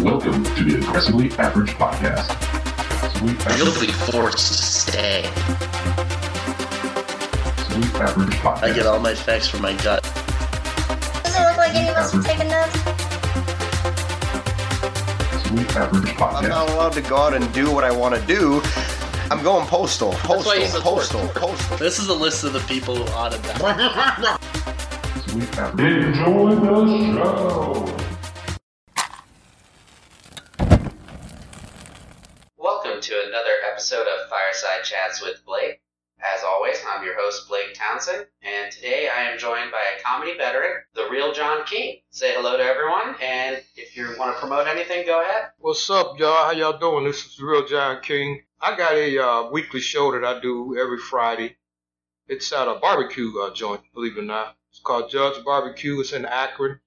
Welcome to the Aggressively Average Podcast. Sweet You'll be forced to stay. Sweet Average Podcast. I get all my facts from my gut. Does it look like any of us are taking notes? Sweet Average I'm not allowed to go out and do what I want to do. I'm going postal, postal, why he's postal, tour. postal. This is a list of the people who ought to die. Sweet Average. Enjoy the show. Welcome to another episode of Fireside Chats with Blake. As always, I'm your host, Blake Townsend, and today I am joined by a comedy veteran, the real John King. Say hello to everyone, and if you want to promote anything, go ahead. What's up, y'all? How y'all doing? This is the Real John King. I got a uh, weekly show that I do every Friday. It's at a barbecue uh, joint, believe it or not. It's called Judge Barbecue. It's in Akron.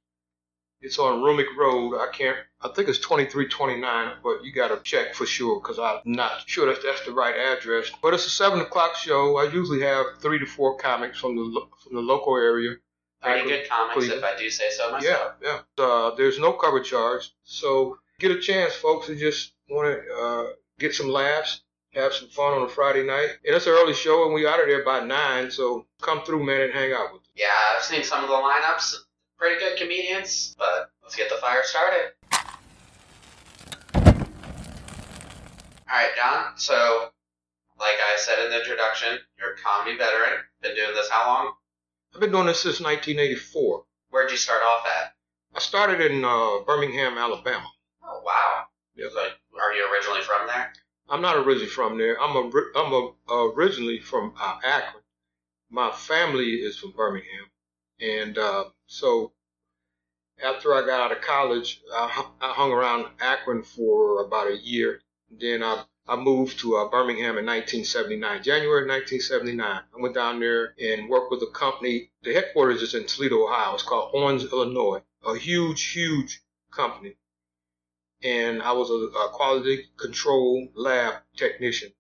It's on Romig Road. I can't. I think it's 2329, but you got to check for sure because I'm not sure that that's the right address. But it's a seven o'clock show. I usually have three to four comics from the lo- from the local area. Pretty good comics, if I do say so Yeah, myself. yeah. Uh, there's no cover charge, so get a chance, folks, to just want to uh, get some laughs, have some fun on a Friday night. And it's an early show, and we out of there by nine, so come through, man, and hang out with us. Yeah, I've seen some of the lineups. Pretty good comedians, but let's get the fire started. Alright, John, so, like I said in the introduction, you're a comedy veteran. Been doing this how long? I've been doing this since 1984. Where'd you start off at? I started in uh, Birmingham, Alabama. Oh, wow. Yeah. So, are you originally from there? I'm not originally from there. I'm a, I'm a, originally from uh, Akron. My family is from Birmingham, and uh, so after I got out of college, I, I hung around Akron for about a year. Then I I moved to uh, Birmingham in 1979, January 1979. I went down there and worked with a company. The headquarters is in Toledo, Ohio. It's called Owens-Illinois. A huge, huge company and I was a, a quality control lab technician.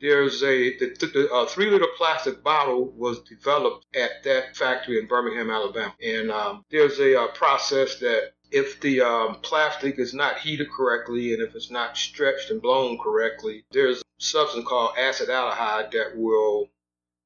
There's a the, the uh, three liter plastic bottle was developed at that factory in Birmingham, Alabama, and um, there's a uh, process that if the um, plastic is not heated correctly and if it's not stretched and blown correctly, there's a substance called acetaldehyde that will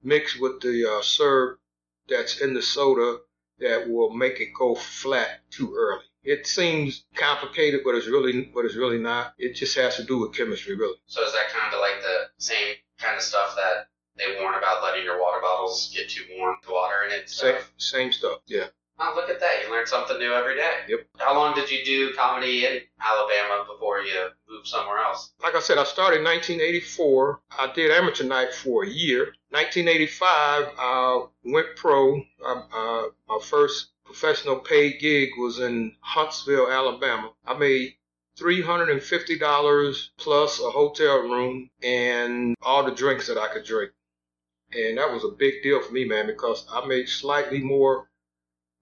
mix with the uh, syrup that's in the soda that will make it go flat too early. It seems complicated, but it's really, but it's really not. It just has to do with chemistry, really. So, is that kind of like the same kind of stuff that they warn about letting your water bottles get too warm with water in it? and Same, same stuff. Yeah. Oh, look at that. You learn something new every day. Yep. How long did you do comedy in Alabama before you moved somewhere else? Like I said, I started in 1984. I did amateur night for a year. 1985, I went pro. Uh, uh, my first professional paid gig was in Huntsville, Alabama. I made $350 plus a hotel room and all the drinks that I could drink. And that was a big deal for me, man, because I made slightly more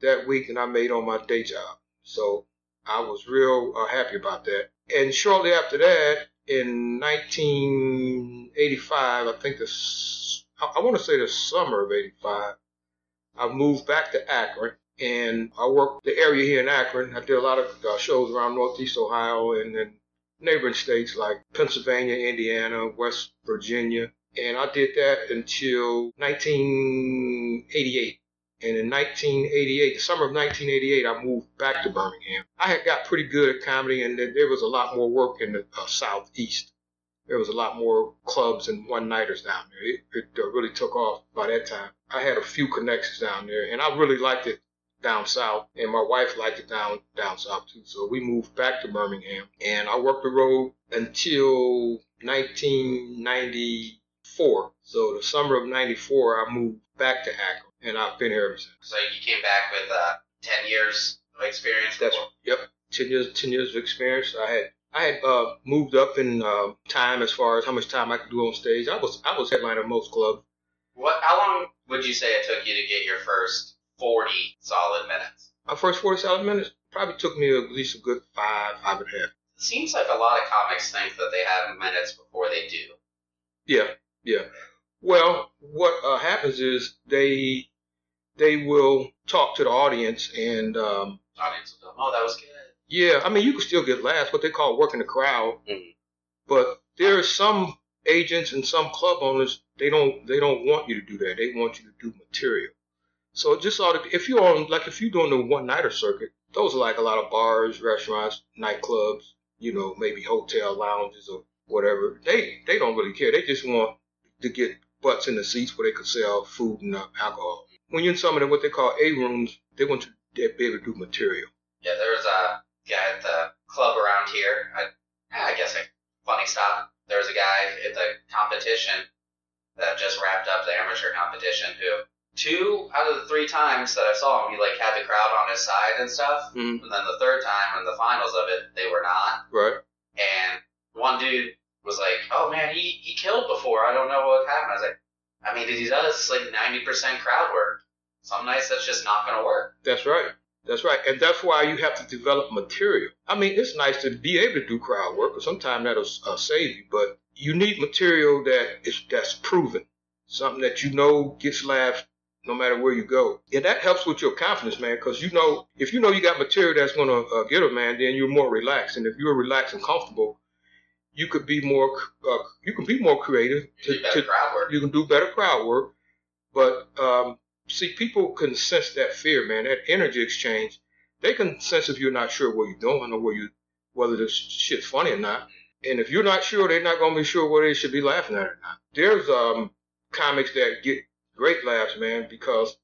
that week than I made on my day job. So I was real uh, happy about that. And shortly after that, in 1985, I think this, I, I want to say the summer of 85, I moved back to Akron and I worked the area here in Akron. I did a lot of uh, shows around Northeast Ohio and then neighboring states like Pennsylvania, Indiana, West Virginia. And I did that until 1988. And in 1988, the summer of 1988, I moved back to Birmingham. I had got pretty good at comedy, and there was a lot more work in the uh, southeast. There was a lot more clubs and one-nighters down there. It, it uh, really took off by that time. I had a few connections down there, and I really liked it down south, and my wife liked it down down south too. So we moved back to Birmingham, and I worked the road until 1994. So the summer of '94, I moved back to Akron, and I've been here ever since. So, you came back with uh, 10 years of experience? That's before? yep, ten years, ten years of experience. I had I had uh, moved up in uh, time as far as how much time I could do on stage. I was I was headlining most clubs. What? How long would you say it took you to get your first 40 solid minutes? My first forty solid minutes probably took me at least a good five, five and a half. It seems like a lot of comics think that they have minutes before they do. Yeah, yeah. Well, what uh, happens is they they will talk to the audience and um, Audience will go, oh, that was good. Yeah, I mean, you can still get laughs, what they call working the crowd. Mhm. But there are some agents and some club owners they don't they don't want you to do that. They want you to do material. So just ought to if you're on like if you're doing the one nighter circuit, those are like a lot of bars, restaurants, nightclubs, you know, maybe hotel lounges or whatever. They they don't really care. They just want to get butts in the seats where they could sell food and uh, alcohol. When you're in some of the what they call A rooms, they want you to be able to do material. Yeah, there was a guy at the club around here. I, I guess a funny stop. There was a guy at the competition that just wrapped up the amateur competition who two out of the three times that I saw him, he like had the crowd on his side and stuff. Mhm. And then the third time in the finals of it, they were not. Right? And one dude was like, "Oh man, he he killed before. I don't know what happened." I was like, "I mean, he does like ninety percent crowd work. Some nights that's just not gonna work." That's right. That's right. And that's why you have to develop material. I mean, it's nice to be able to do crowd work, but sometimes that'll uh, save you. But you need material that is that's proven, something that you know gets laughs no matter where you go. And that helps with your confidence, man, because you know if you know you got material that's going to uh, get a man, then you're more relaxed. And if you're relaxed and comfortable, you could be more uh, you can be more creative. You crowd work. you can do better crowd work. But um, see, people can sense that fear, man, that energy exchange. They can sense if you're not sure what you're doing or you, whether this shit's funny or not. And if you're not sure, they're not gonna be sure whether they should be laughing at it or not. There's um comics that get great laughs, man, because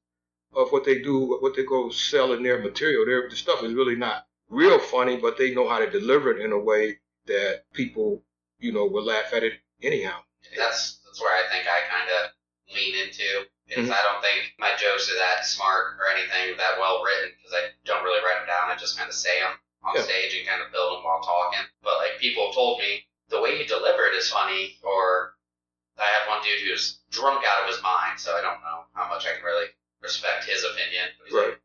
of what they do, what they go sell in their material. Their the stuff is really not real funny, but they know how to deliver it in a way that people, you know, will laugh at it anyhow. that's that's where I think I kind of lean into. Is Mhm. I don't think my jokes are that smart or anything that well written because I don't really write them down. I just kind of say them on Yeah. stage and kind of build them while talking. But like people have told me the way you deliver it is funny. Or I have one dude who's drunk out of his mind, so I don't know how much I can really respect his opinion. But he's Right. like,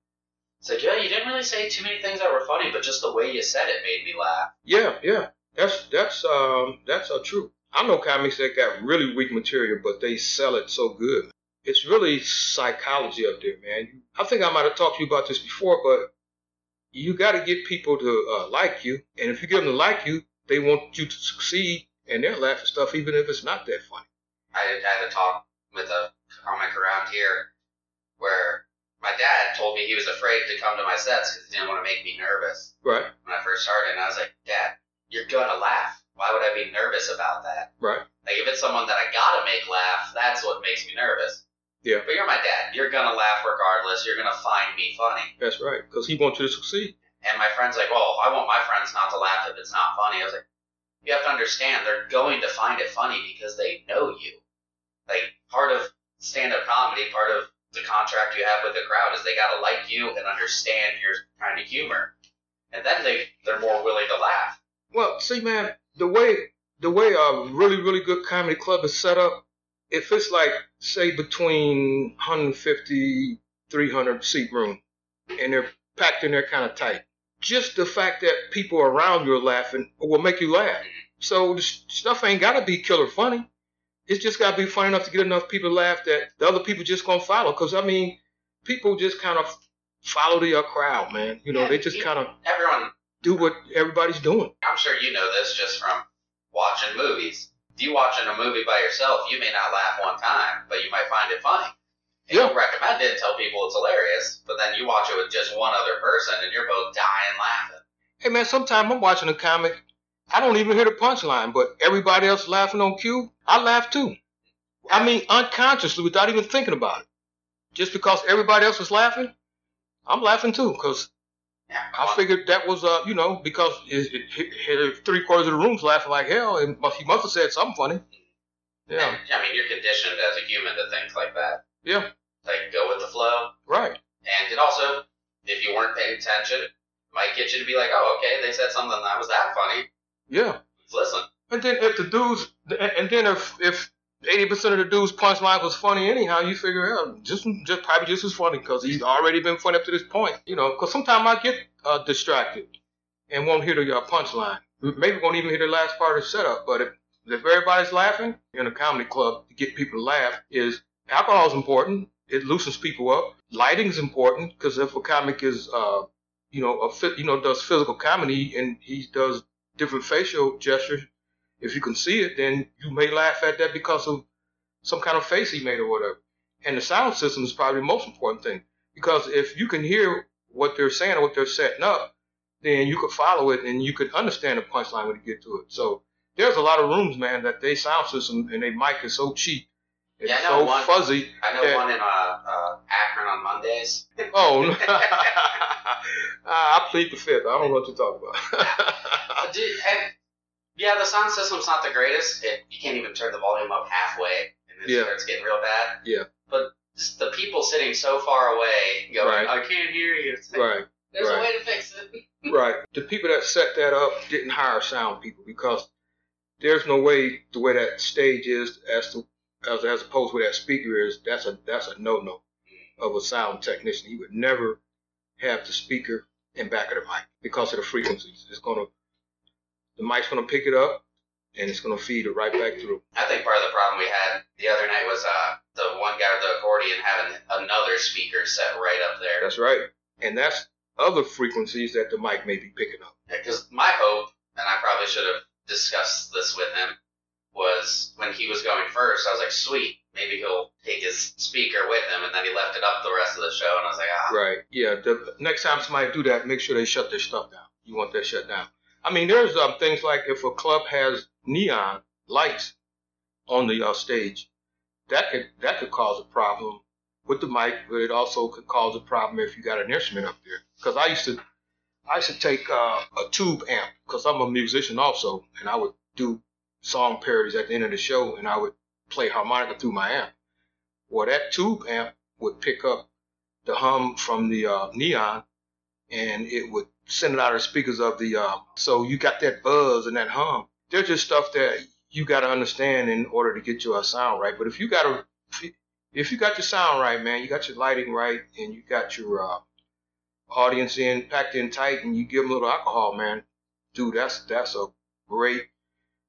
it's like, yeah, you didn't really say too many things that were funny, but just the way you said it made me laugh. Yeah, yeah. That's that's um that's a true. I know comics that got really weak material, but they sell it so good. It's really psychology up there, man. I think I might have talked to you about this before, but you got to get people to uh, like you, and if you get them to like you, they want you to succeed, and they're laughing stuff even if it's not that funny. I had a talk with a comic around here where my dad told me he was afraid to come to my sets because he didn't want to make me nervous Right, when I first started. And I was like, Dad, you're gonna laugh. Why would I be nervous about that? right. Like if it's someone that I gotta make laugh, that's what makes me nervous. Yeah. But you're my dad. You're gonna laugh regardless. You're gonna find me funny. That's right, because he wants you to succeed. And my friend's like, well, I want my friends not to laugh if it's not funny. I was like, you have to understand, they're going to find it funny because they know you. Like, part of stand up comedy, part of the contract you have with the crowd is they got to like you and understand your kind of humor. And then they, they're more willing to laugh. Well, see, man, the way the way a really really good comedy club is set up, if it's like say between 150, 300 seat room, and they're packed in there kind of tight, just the fact that people around you are laughing will make you laugh. So the stuff ain't gotta be killer funny. It's just gotta be funny enough to get enough people to laugh that the other people just gonna follow. Cause I mean, people just kind of follow the crowd, man. You know, Yeah, they just kind of Everyone, do what everybody's doing. I'm sure you know this just from watching movies. If you watching a movie by yourself, you may not laugh one time, but you might find it funny. And Yeah. you'll recommend it and tell people it's hilarious, but then you watch it with just one other person and you're both dying laughing. Hey man, sometimes I'm watching a comic, I don't even hear the punchline, but everybody else laughing on cue, I laugh too. I mean, unconsciously, without even thinking about it. Just because everybody else was laughing, I'm laughing too, because I figured that was, uh, you know, because it, it, it, three quarters of the room's laughing like hell, and he must have said something funny. Yeah, And, I mean, you're conditioned as a human to think like that. yeah, Like, go with the flow. right. And it also, if you weren't paying attention, might get you to be like, oh, okay, they said something that was that funny. Yeah. Let's listen. And then if the dudes, and then if if eighty percent of the dude's punchline was funny anyhow, you figure out just just probably just as funny because he's already been funny up to this point, you know. Because sometimes I get uh, distracted and won't hear the uh, punchline. Maybe won't even hear the last part of the setup. But if if everybody's laughing in a comedy club to get people to laugh, is alcohol is important. It loosens people up. Lighting is important because if a comic is uh, you know, a you know, does physical comedy and he does different facial gestures, if you can see it, then you may laugh at that because of some kind of face he made or whatever. And the sound system is probably the most important thing because if you can hear what they're saying or what they're setting up, then you could follow it and you could understand the punchline when you get to it. So there's a lot of rooms, man, that they sound system and they mic is so cheap. It's Yeah, so one- fuzzy. I know Yeah. one in uh, uh, Akron on Mondays. Oh, no. I plead the fifth. I don't know what to talk about. And, yeah, the sound system's not the greatest. It, you can't even turn the volume up halfway, and it Yeah. starts getting real bad. Yeah. But the people sitting so far away going, Right. I can't hear you. Like, right. There's a way to fix it. Right. The people that set that up didn't hire sound people because there's no way the way that stage is as to as, as opposed to where that speaker is. That's a that's a no no mm. of a sound technician. He would never have the speaker in back of the mic because of the frequencies. It's gonna the mic's gonna pick it up and it's gonna feed it right back through. I think part of the problem we had the other night was uh, the one guy with the accordion having another speaker set right up there. That's right. And that's other frequencies that the mic may be picking up. Because my hope, and I probably should have discussed this with him, was when he was going first, I was like, sweet, maybe he'll take his speaker with him, and then he left it up the rest of the show, and I was like, ah, Right. Yeah. The next time somebody do that, make sure they shut their stuff down. You want that shut down. I mean, there's um, things like if a club has neon lights on the uh, stage, that could that could cause a problem with the mic, but it also could cause a problem if you got an instrument up there. Because I used to I used to take uh, a tube amp because I'm a musician also, and I would do song parodies at the end of the show, and I would play harmonica through my amp. Well, that tube amp would pick up the hum from the uh, neon, and it would send it out of the speakers of the. Uh, so you got that buzz and that hum. They're just stuff that you got to understand in order to get your sound right. But if you got a, if you got your sound right, man, you got your lighting right, and you got your uh, audience in packed in tight, and you give them a little alcohol, man, dude, that's that's a great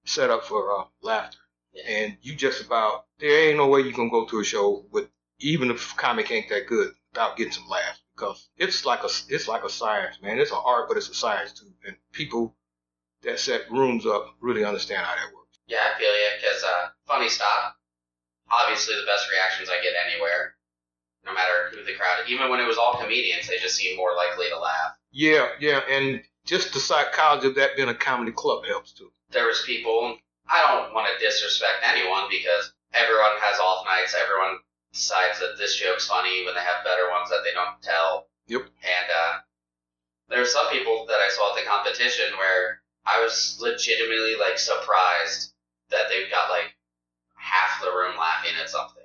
setup for uh, laughter. And you just about there ain't no way you can go to a show with even if comic ain't that good without getting some laughs because it's like a it's like a science, man. It's an art, but it's a science too. And people that set rooms up really understand how that works. yeah, I feel you, because uh, funny stop, obviously the best reactions I get anywhere, no matter who the crowd, even when it was all comedians, they just seem more likely to laugh. Yeah, yeah, and just the psychology of that being a comedy club helps too. there was people. I don't want to disrespect anyone because everyone has off nights. Everyone decides that this joke's funny when they have better ones that they don't tell. Yep. And uh, there are some people that I saw at the competition where I was legitimately like surprised that they got like half the room laughing at something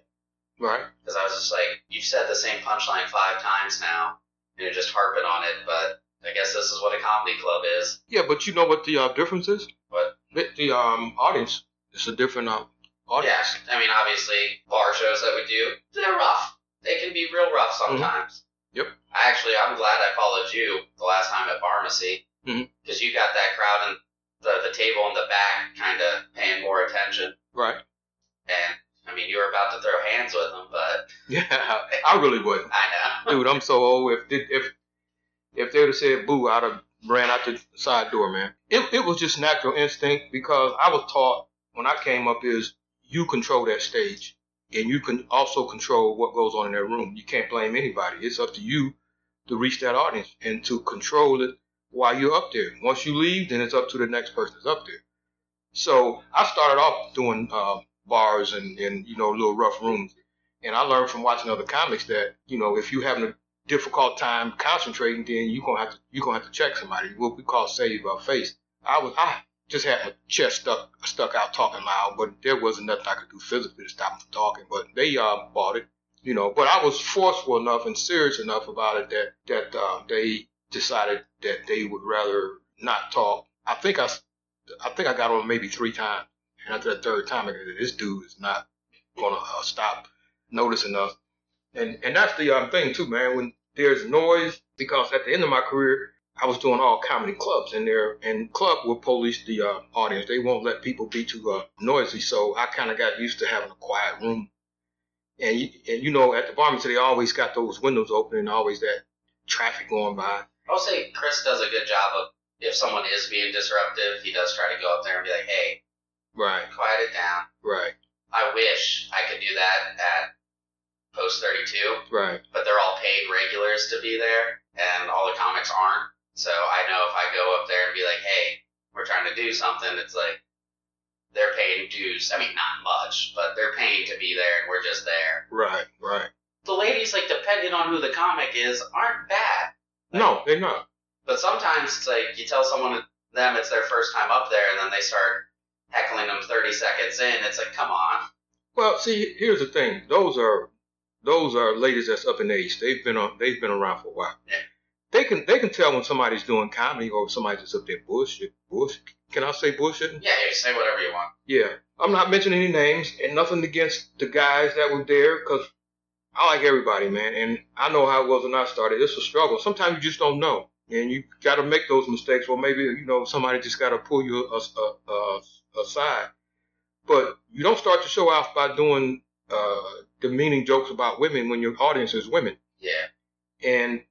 Right. because I was just like, you've said the same punchline five times now, and you're just harping on it. But I guess this is what a comedy club is. Yeah, but you know what the uh, difference is? What? The, the um audience. It's a different uh, Yeah. I mean, obviously, bar shows that we do, they're rough. They can be real rough mm-hmm. sometimes. Yep. I actually, I'm glad I followed you the last time at Pharmacy mm-hmm. because you got that crowd and the the table in the back kind of paying more attention. Right. And I mean, you were about to throw hands with them, but Yeah, I really wouldn't. I know. Dude, I'm so old. If if if they would have said boo, I'd have ran out the side door, man. It it was just natural instinct because I was taught when I came up is you control that stage and you can also control what goes on in that room. You can't blame anybody. It's up to you to reach that audience and to control it while you're up there. Once you leave, then it's up to the next person that's up there. So I started off doing uh, bars and, and you know little rough rooms, and I learned from watching other comics that you know if you're having a difficult time concentrating, then you're gonna have to you're gonna have to check somebody. What we call save our face. I was I just had my chest stuck stuck out talking loud, but there wasn't nothing I could do physically to stop them from talking. But they uh, bought it, you know. But I was forceful enough and serious enough about it that that uh, they decided that they would rather not talk. I think I I think I got on maybe three times, and after the third time, I said, this dude is not gonna uh, stop noticing us. And and that's the um, thing too, man. When there's noise, because at the end of my career, I was doing all comedy clubs, and there and club will police the uh, audience. They won't let people be too uh, noisy. So I kind of got used to having a quiet room. And you, and you know, at the bar, they always got those windows open and always that traffic going by. I'll say Chris does a good job of if someone is being disruptive, he does try to go up there and be like, "Hey, Right, quiet it down." right, I wish I could do that at Post 32, right. but they're all paid regulars to be there, and all the comics aren't. So I know if I go up there and be like, "Hey, we're trying to do something," it's like they're paying dues. I mean, not much, but they're paying to be there, and we're just there. Right, right. The ladies, like, depending on who the comic is, aren't bad. No, they're not. But sometimes it's like you tell someone them it's their first time up there, and then they start heckling them 30 seconds in. It's like, come on. Well, see, here's the thing. Those are those are ladies that's up in age. They've been on. They've been around for a while. Yeah. They can they can tell when somebody's doing comedy or somebody's just up there bullshit. Bullshit. Can I say bullshit? Yeah, you say whatever you want. Yeah. I'm not mentioning any names and nothing against the guys that were there because I like everybody, man. And I know how it was when I started. It's a struggle. Sometimes you just don't know. And you got to make those mistakes. Or maybe, you know, somebody just got to pull you a, a, a, aside. But you don't start your show off by doing uh, demeaning jokes about women when your audience is women. Yeah. And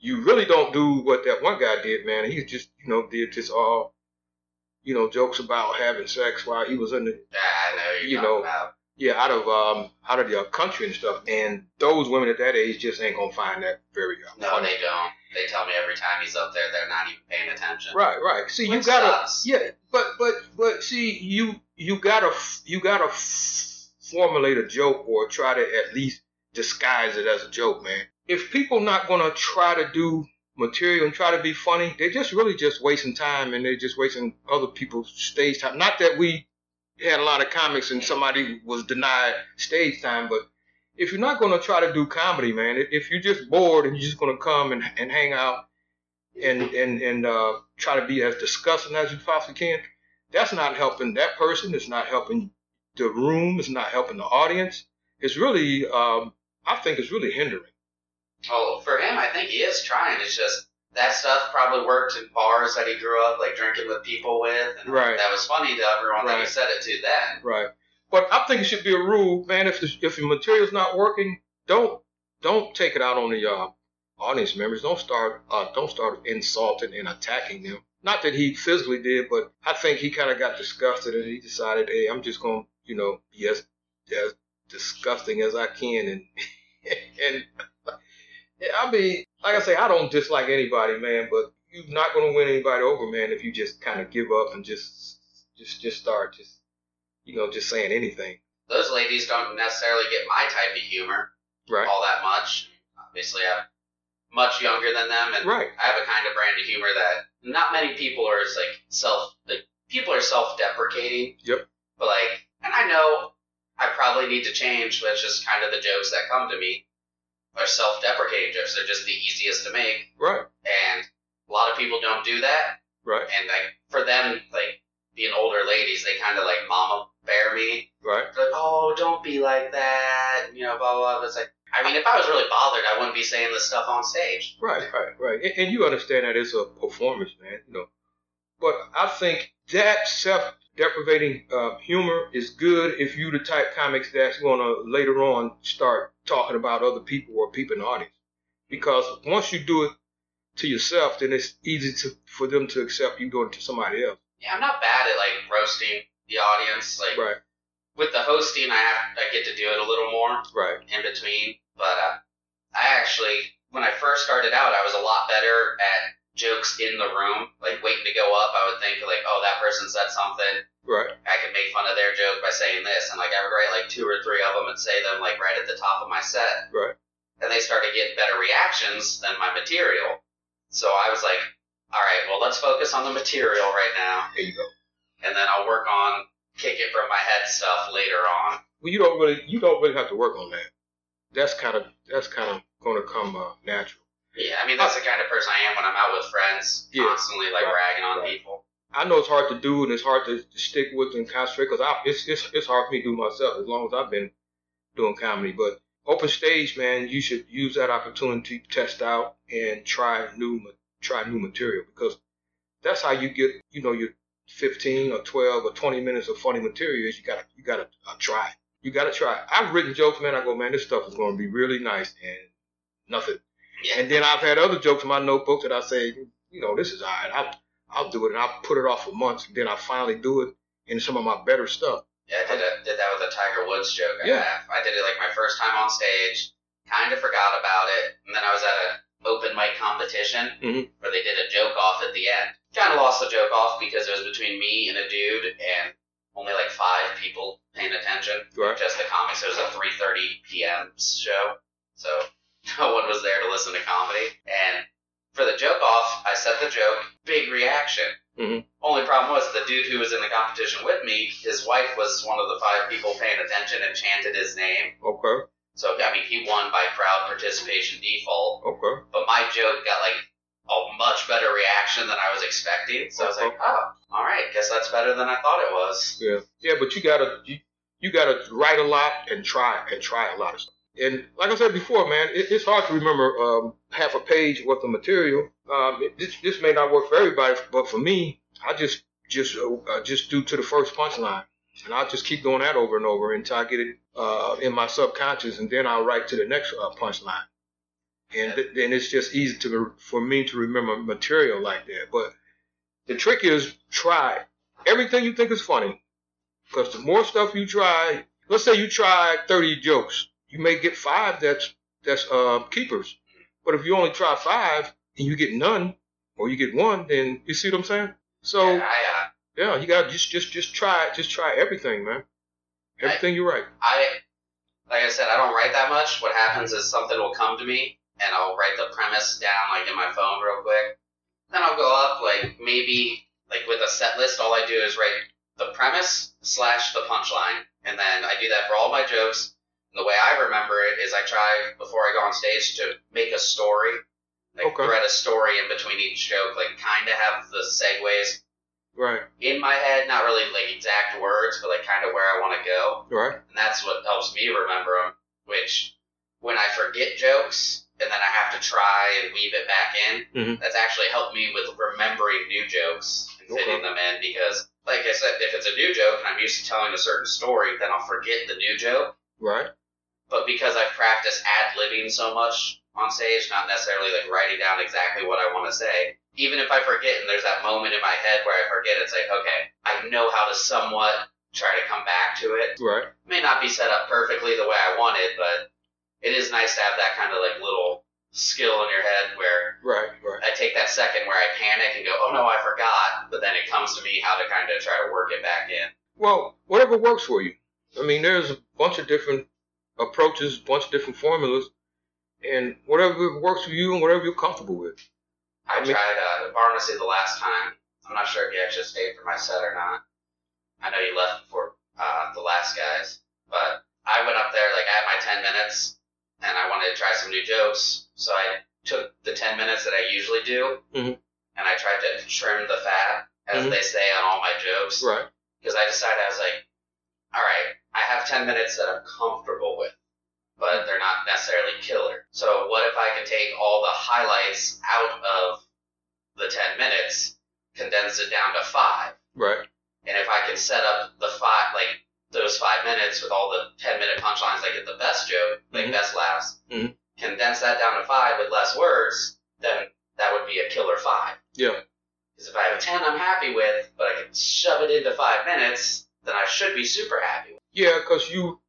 you really don't do what that one guy did, man. He just, you know, did just all, you know, jokes about having sex while he was in the, Yeah, I know You know, about. yeah, out of um, out of the country and stuff. And those women at that age just ain't gonna find that very uh, No, funny. they don't. They tell me every time he's up there, they're not even paying attention. Right, right. See, you gotta, sucks. yeah, but but but see, you you gotta you gotta f- formulate a joke or try to at least disguise it as a joke, man. If people not gonna try to do material and try to be funny, they're just really just wasting time and they're just wasting other people's stage time. Not that we had a lot of comics and somebody was denied stage time, but if you're not gonna try to do comedy, man, if you're just bored and you're just gonna come and, and hang out and and and uh, try to be as disgusting as you possibly can, that's not helping that person. It's not helping the room. It's not helping the audience. It's really, um, I think, it's really hindering. Well, for him, I think he is trying. It's just that stuff probably worked in bars that he grew up, like drinking with people with, and Right. that was funny to everyone that he said it to then. Right. But I think it should be a rule, man. If the, if your material's not working, don't don't take it out on the uh, audience members. Don't start uh, don't start insulting and attacking them. Not that he physically did, but I think he kind of got disgusted and he decided, hey, I'm just gonna, you know, be as as disgusting as I can and and yeah, I mean, like I say, I don't dislike anybody, man, but you're not gonna win anybody over, man, if you just kind of give up and just just just start just you know just saying anything, Those ladies don't necessarily get my type of humor right? all that much. Obviously, I'm much younger than them, and Right. I have a kind of brand of humor that not many people are as like self like people are self-deprecating. Yep. But like, and I know I probably need to change, but it's just kind of the jokes that come to me are self-deprecating jokes. They're just the easiest to make, Right. and a lot of people don't do that. Right. And like for them, like being older ladies, they kind of like mama bear me. Right. They're like, oh, don't be like that, you know, blah blah. blah. It's like, I mean, if I was really bothered, I wouldn't be saying this stuff on stage. Right, right, right. And, and you understand that it's a performance, man. You know, but I think that self-deprecating uh, humor is good if you the type comics that's gonna later on start talking about other people or people in the audience. Because once you do it to yourself, then it's easy to for them to accept you doing it to somebody else. Yeah, I'm not bad at like roasting the audience. Like Right, with the hosting, I have I get to do it a little more right, in between. But uh, I actually, when I first started out, I was a lot better at jokes in the room, like waiting to go up. I would think like, oh, that person said something. right, I could make fun of their joke by saying this, and like I would write like two or three of them and say them like right at the top of my set. right. And they started getting better reactions than my material. So I was like, all right, well, let's focus on the material right now, There you go. and then I'll work on kick it from my head stuff later on. Well, you don't really you don't really have to work on that. That's kind of that's kind of gonna come uh, natural. Yeah, I mean that's the kind of person I am when I'm out with friends, Yeah. constantly like Right, ragging on right. people. I know it's hard to do and it's hard to, to stick with and concentrate because it's, it's it's hard for me to do myself as long as I've been doing comedy. But open stage, man, you should use that opportunity to test out and try new try new material because that's how you get you know your 15 or 12 or 20 minutes of funny material. Is you gotta you gotta uh, try. You gotta try. I've written jokes, man. I go, man, this stuff is going to be really nice and nothing. Yeah. And then I've had other jokes in my notebook that I say, you know, this is all right. I'll, I'll do it. And I'll put it off for months. And then I finally do it in some of my better stuff. Yeah, I did, a, did that with a Tiger Woods joke. I Yeah. have. I did it like my first time on stage. Kind of forgot about it, and then I was at an open mic competition Mhm. where they did a joke off at the end. Kind of lost the joke off because it was between me and a dude, and only like five people paying attention. Right. Just the comics. It was a 3:30 p.m. show, so no one was there to listen to comedy. And for the joke off, I said the joke. Big reaction. Mhm. Only problem was the dude who was in the competition with me, his wife was one of the five people paying attention and chanted his name. Okay. So I mean, he won by crowd participation default. Okay. But my joke got like a much better reaction than I was expecting. So I was like, oh, all right, guess that's better than I thought it was. Yeah. Yeah, but you gotta you, you gotta write a lot and try and try a lot of stuff. And like I said before, man, it, it's hard to remember um, half a page worth of material. Um, it, this this may not work for everybody, but for me, I just just uh, just do to the first punchline, and I'll just keep doing that over and over until I get it uh, in my subconscious, and then I'll write to the next uh, punchline. And th- then it's just easy to for me to remember material like that. But the trick is try everything you think is funny. Because the more stuff you try, let's say you try 30 jokes, you may get five that's that's uh, keepers. But if you only try five and you get none, or you get one, then you see what I'm saying? So Yeah, I, uh, yeah, you got just just just try it. Just try everything, man. Everything you write. I, like I said, I don't write that much. What happens is something will come to me, and I'll write the premise down like in my phone real quick. Then I'll go up like maybe like with a set list. All I do is write the premise slash the punchline, and then I do that for all my jokes. The way I remember it is I try before I go on stage to make a story, like Okay. thread a story in between each joke, like kind of have the segues Right. in my head, not really like exact words, but like kind of where I want to go Right. and that's what helps me remember them. Which, when I forget jokes and then I have to try and weave it back in, Mhm. that's actually helped me with remembering new jokes and fitting Okay. them in. Because, like I said, if it's a new joke and I'm used to telling a certain story, then I'll forget the new joke. Right. But because I practice ad libbing so much on stage, not necessarily like writing down exactly what I want to say, even if I forget and there's that moment in my head where I forget, it's like, okay, I know how to somewhat try to come back to it Right. may not be set up perfectly the way I wanted, but it is nice to have that kind of like little skill in your head where Right. Right. I take that second where I panic and go, oh no, I forgot, but then it comes to me how to kind of try to work it back in. Well, whatever works for you. I mean, there's a bunch of different approaches, a bunch of different formulas, and whatever works for you and whatever you're comfortable with. I I mean- tried uh, Pharmacy the last time. I'm not sure if you actually stayed for my set or not. I know you left before uh, the last guys, but I went up there like I had my 10 minutes and I wanted to try some new jokes, so I took the 10 minutes that I usually do Mhm. and I tried to trim the fat, as Mhm. they say on all my jokes, Right. because I decided I was like, all right, I have 10 minutes that I'm comfortable with, but they're not necessarily killer. So what if I can take all the highlights out of the 10 minutes, condense it down to five, Right. and if I can set up the five, like those five minutes with all the 10 minute punchlines that get the best joke, like Mhm. best laughs, Mhm. condense that down to five with less words, then that would be a killer five. Yeah. Because if I have 10 I'm happy with, but I can shove it into five minutes, then I should be super happy with. Yeah, because you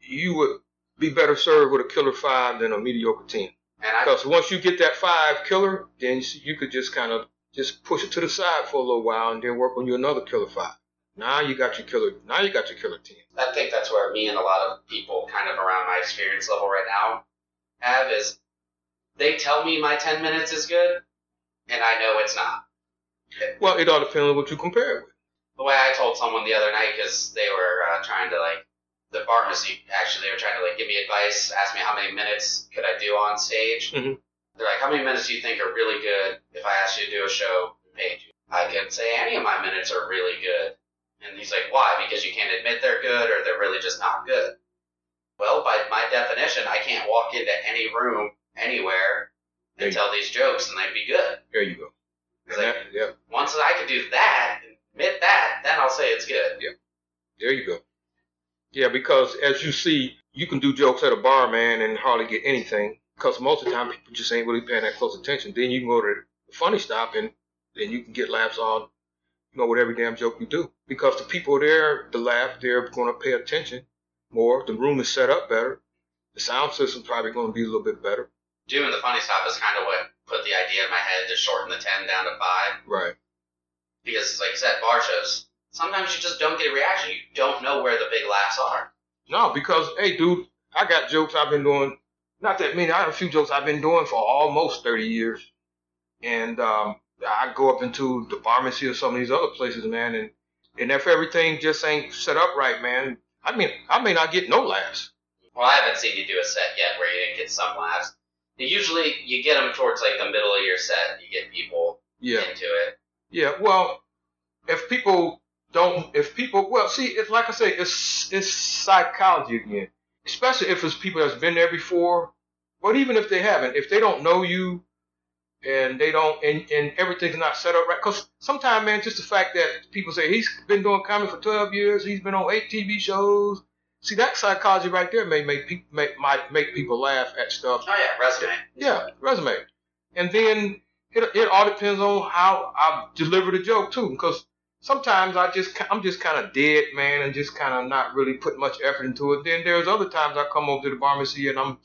you would be better served with a killer five than a mediocre ten. And I, Because once you get that five killer, then you, could just kind of just push it to the side for a little while and then work on you another killer five. Now you got your killer. Now you got your killer ten. I think that's where me and a lot of people kind of around my experience level right now have is they tell me my 10 minutes is good, and I know it's not. Well, it all depends on what you compare it with. The way I told someone the other night because they were uh, trying to like the pharmacy actually they were trying to like give me advice, ask me how many minutes could I do on stage. Mhm. They're like, how many minutes do you think are really good if I asked you to do a show paid you? I could say any of my minutes are really good, and he's like, why? Because you can't admit they're good or they're really just not good. Well, by my definition, I can't walk into any room anywhere and tell these jokes and they'd be good. There you go. Like, that- yeah, once I can do that, admit that, then I'll say it's good. Yeah. there you go. Yeah, because as you see, you can do jokes at a bar, man, and hardly get anything. because most of the time people just ain't really paying that close attention. Then you can go to the funny stop and then you can get laughs on, you know, with every damn joke you do. Because the people there the laugh, they're going to pay attention more. The room is set up better. The sound system's probably going to be a little bit better. Doing the funny stop is kind of what put the idea in my head to shorten the 10 down to 5. Right. Because, like I said, bar shows, sometimes you just don't get a reaction. You don't know where the big laughs are. No, because hey, dude, I got jokes I've been doing. Not that many. I have a few jokes I've been doing for almost thirty years, and um, I go up into the pharmacy or some of these other places, man, and and if everything just ain't set up right, man, I mean, I may not get no laughs. Well, I haven't seen you do a set yet where you didn't get some laughs. Usually, you get them towards like the middle of your set. You get people Yeah, into it. yeah. Well, if people don't, if people, well, see, it's like I say, it's it's psychology again. Especially if it's people that's been there before, but even if they haven't, if they don't know you, and they don't, and, and everything's not set up right, because sometimes, man, just the fact that people say he's been doing comedy for 12 years, he's been on eight TV shows. See, that psychology right there may make people make, might make people laugh at stuff Oh yeah, resume. yeah, resume. And then it, it all depends on how I deliver the joke too, because sometimes I just I'm just kind of dead, man, and just kind of not really put much effort into it. Then there's other times I come over to the pharmacy and I'm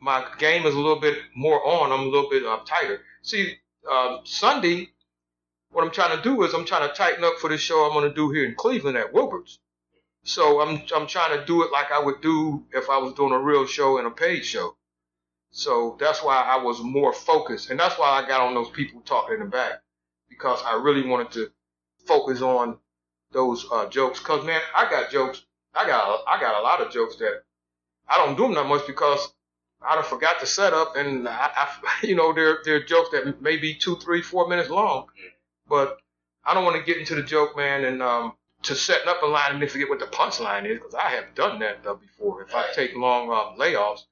my game is a little bit more on. I'm a little bit uh, tighter. See, um, Sunday, what I'm trying to do is I'm trying to tighten up for the show I'm going to do here in Cleveland at Wilbert's. So I'm I'm trying to do it like I would do if I was doing a real show and a paid show. So that's why I was more focused, and that's why I got on those people talking in the back because I really wanted to focus on those uh, jokes. Cause man, I got jokes. I got I got a lot of jokes that I don't do them that much because I don't forgot to set up, and I, I you know they're they're jokes that may be two, three, four minutes long, but I don't want to get into the joke, man, and um, to setting up a line and then forget what the punchline is because I have done that uh, before. If I take long uh, layoffs,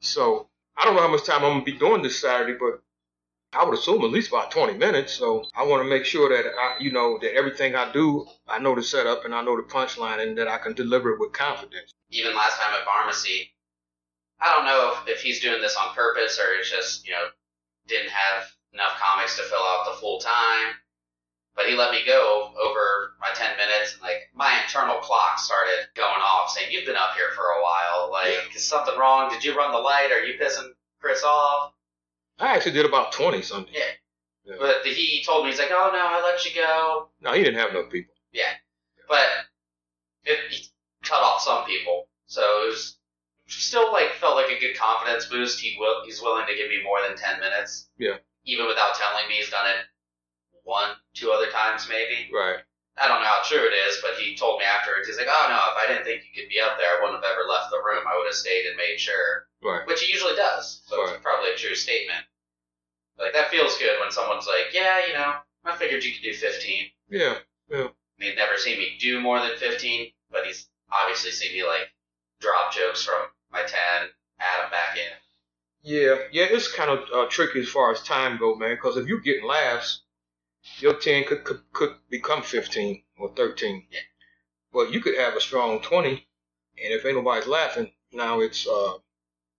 so I don't know how much time I'm gonna be doing this Saturday, but I would assume at least about 20 minutes. So I want to make sure that I, you know, that everything I do, I know the setup and I know the punchline, and that I can deliver it with confidence. Even last time at pharmacy, I don't know if, if he's doing this on purpose or it's just you know didn't have enough comics to fill out the full time. But he let me go over my 10 minutes, and like my internal clock started going off, saying, "You've been up here for a while. Like, is something wrong? Did you run the light? Are you pissing Chris off?" I actually did about 20 something. Yeah. Yeah. But he told me he's like, "Oh no, I let you go." No, he didn't have no people. Yeah. But it, he cut off some people, so it was still like felt like a good confidence boost. He will he's willing to give me more than 10 minutes. Yeah. Even without telling me, he's done it one, two other times maybe. Right. I don't know how true it is, but he told me afterwards, he's like, oh no, if I didn't think you could be up there, I wouldn't have ever left the room. I would have stayed and made sure. Right. Which he usually does. So Right. it's probably a true statement. Like, that feels good when someone's like, yeah, you know, I figured you could do 15. Yeah. And he'd never seen me do more than 15, but he's obviously seen me, like, drop jokes from my 10, add them back in. Yeah. Yeah. It's kind of uh, tricky as far as time go, man. Because if you're getting laughs, your 10 could, could could become 15 or 13. Yeah. But you could have a strong 20, and if ain't nobody's laughing, now it's uh,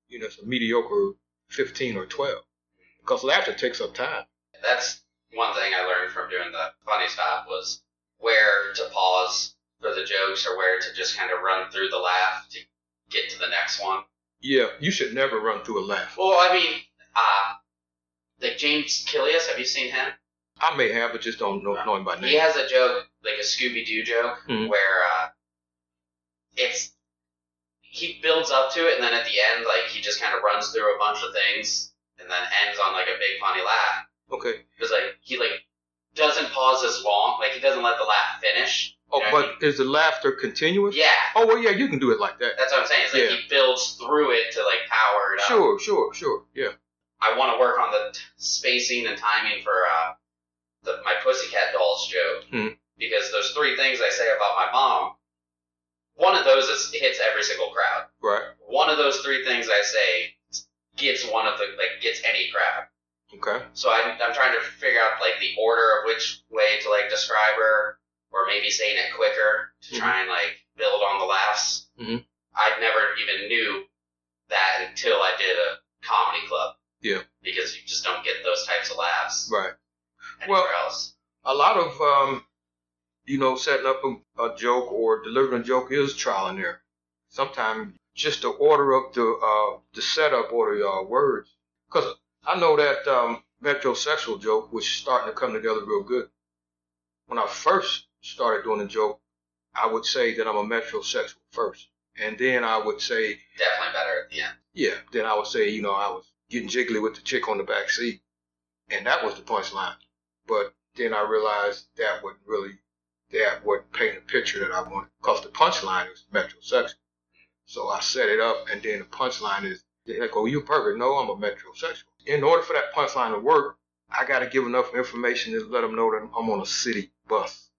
you know, it's a mediocre 15 or 12. Because laughter takes up time. That's one thing I learned from doing the funny stop was where to pause for the jokes or where to just kind of run through the laugh to get to the next one. Yeah. You should never run through a laugh. Well, I mean, uh, like James Killius, have you seen him? I may have, but just don't know, know him by name. He has a joke, like a Scooby Doo joke, Mhm. where uh, it's he builds up to it, and then at the end, like he just kind of runs through a bunch of things, and then ends on like a big funny laugh. Okay. Because like he like doesn't pause as long, like he doesn't let the laugh finish. Oh, what I but is the laughter continuous? Yeah, Oh, well, yeah, you can do it like that. that's what I'm saying. It's like Yeah. he builds through it to like power it up. Sure, sure, sure. Yeah. I want to work on the t- spacing and timing for uh, the, my Pussycat Dolls joke Hmm. because those three things I say about my mom, one of those is hits every single crowd. Right. One of those three things I say gets one of the like gets any crowd. Okay. So I'm I'm trying to figure out like the order of which way to like describe her, or maybe saying it quicker to try and like build on the laughs. Mhm. I never even knew that until I did a comedy club. Yeah. Because you just don't get those types of laughs Right. anywhere Well- else. A lot of um, you know, setting up a, a joke or delivering a joke is trial and error. Sometimes just the order of the uh, the setup or the uh, words, because I know that um, metrosexual joke was starting to come together real good. When I first started doing the joke, I would say that I'm a metrosexual first, and then I would say Definitely better at the end. Yeah, then I would say, you know, I was getting jiggly with the chick on the back seat, and that was the punchline. But then I realized that wouldn't really, that wouldn't paint a picture that I wanted, because the punchline is metrosexual. So I set it up, and then the punchline is, they go, oh, you perfect. No, I'm a metrosexual. In order for that punchline to work, I got to give enough information to let them know that I'm on a city bus,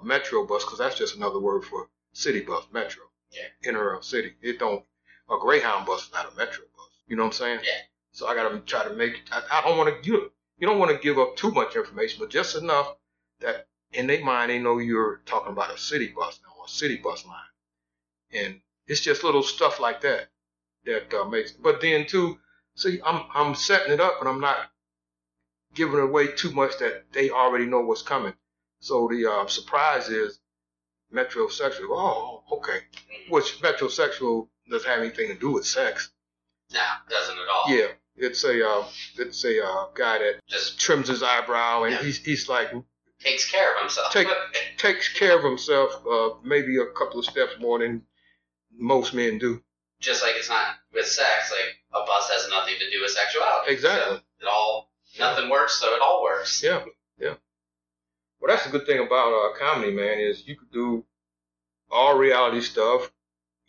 a metro bus, because that's just another word for city bus, metro. Yeah. Inner city. It don't a Greyhound bus is not a Metro bus. You know what I'm saying? Yeah. So I gotta try to make. I, I don't want to. You you don't want to give up too much information, but just enough that in their mind they know you're talking about a city bus now, a city bus line, and it's just little stuff like that that uh, makes. But then too, see, I'm I'm setting it up, and I'm not giving away too much that they already know what's coming. So the uh, surprise is metrosexual. Oh, okay. Which metrosexual doesn't have anything to do with sex. No, doesn't at all. Yeah, it's a uh, it's a uh, guy that Just trims his eyebrow and Yeah. he's he's like takes care of himself. Take- takes care of himself uh, maybe a couple of steps more than most men do. just like it's not with sex, like a bus has nothing to do with sexuality. Exactly. So it all nothing works, so it all works. Yeah, yeah. Well, that's the good thing about uh, comedy, man, is you could do all reality stuff.